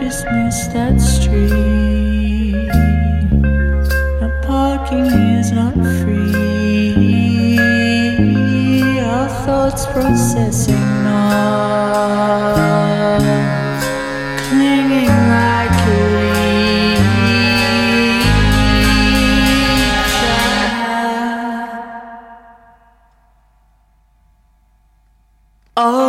that street. Now parking is not free. Our thoughts processing us, clinging like a leech. Oh.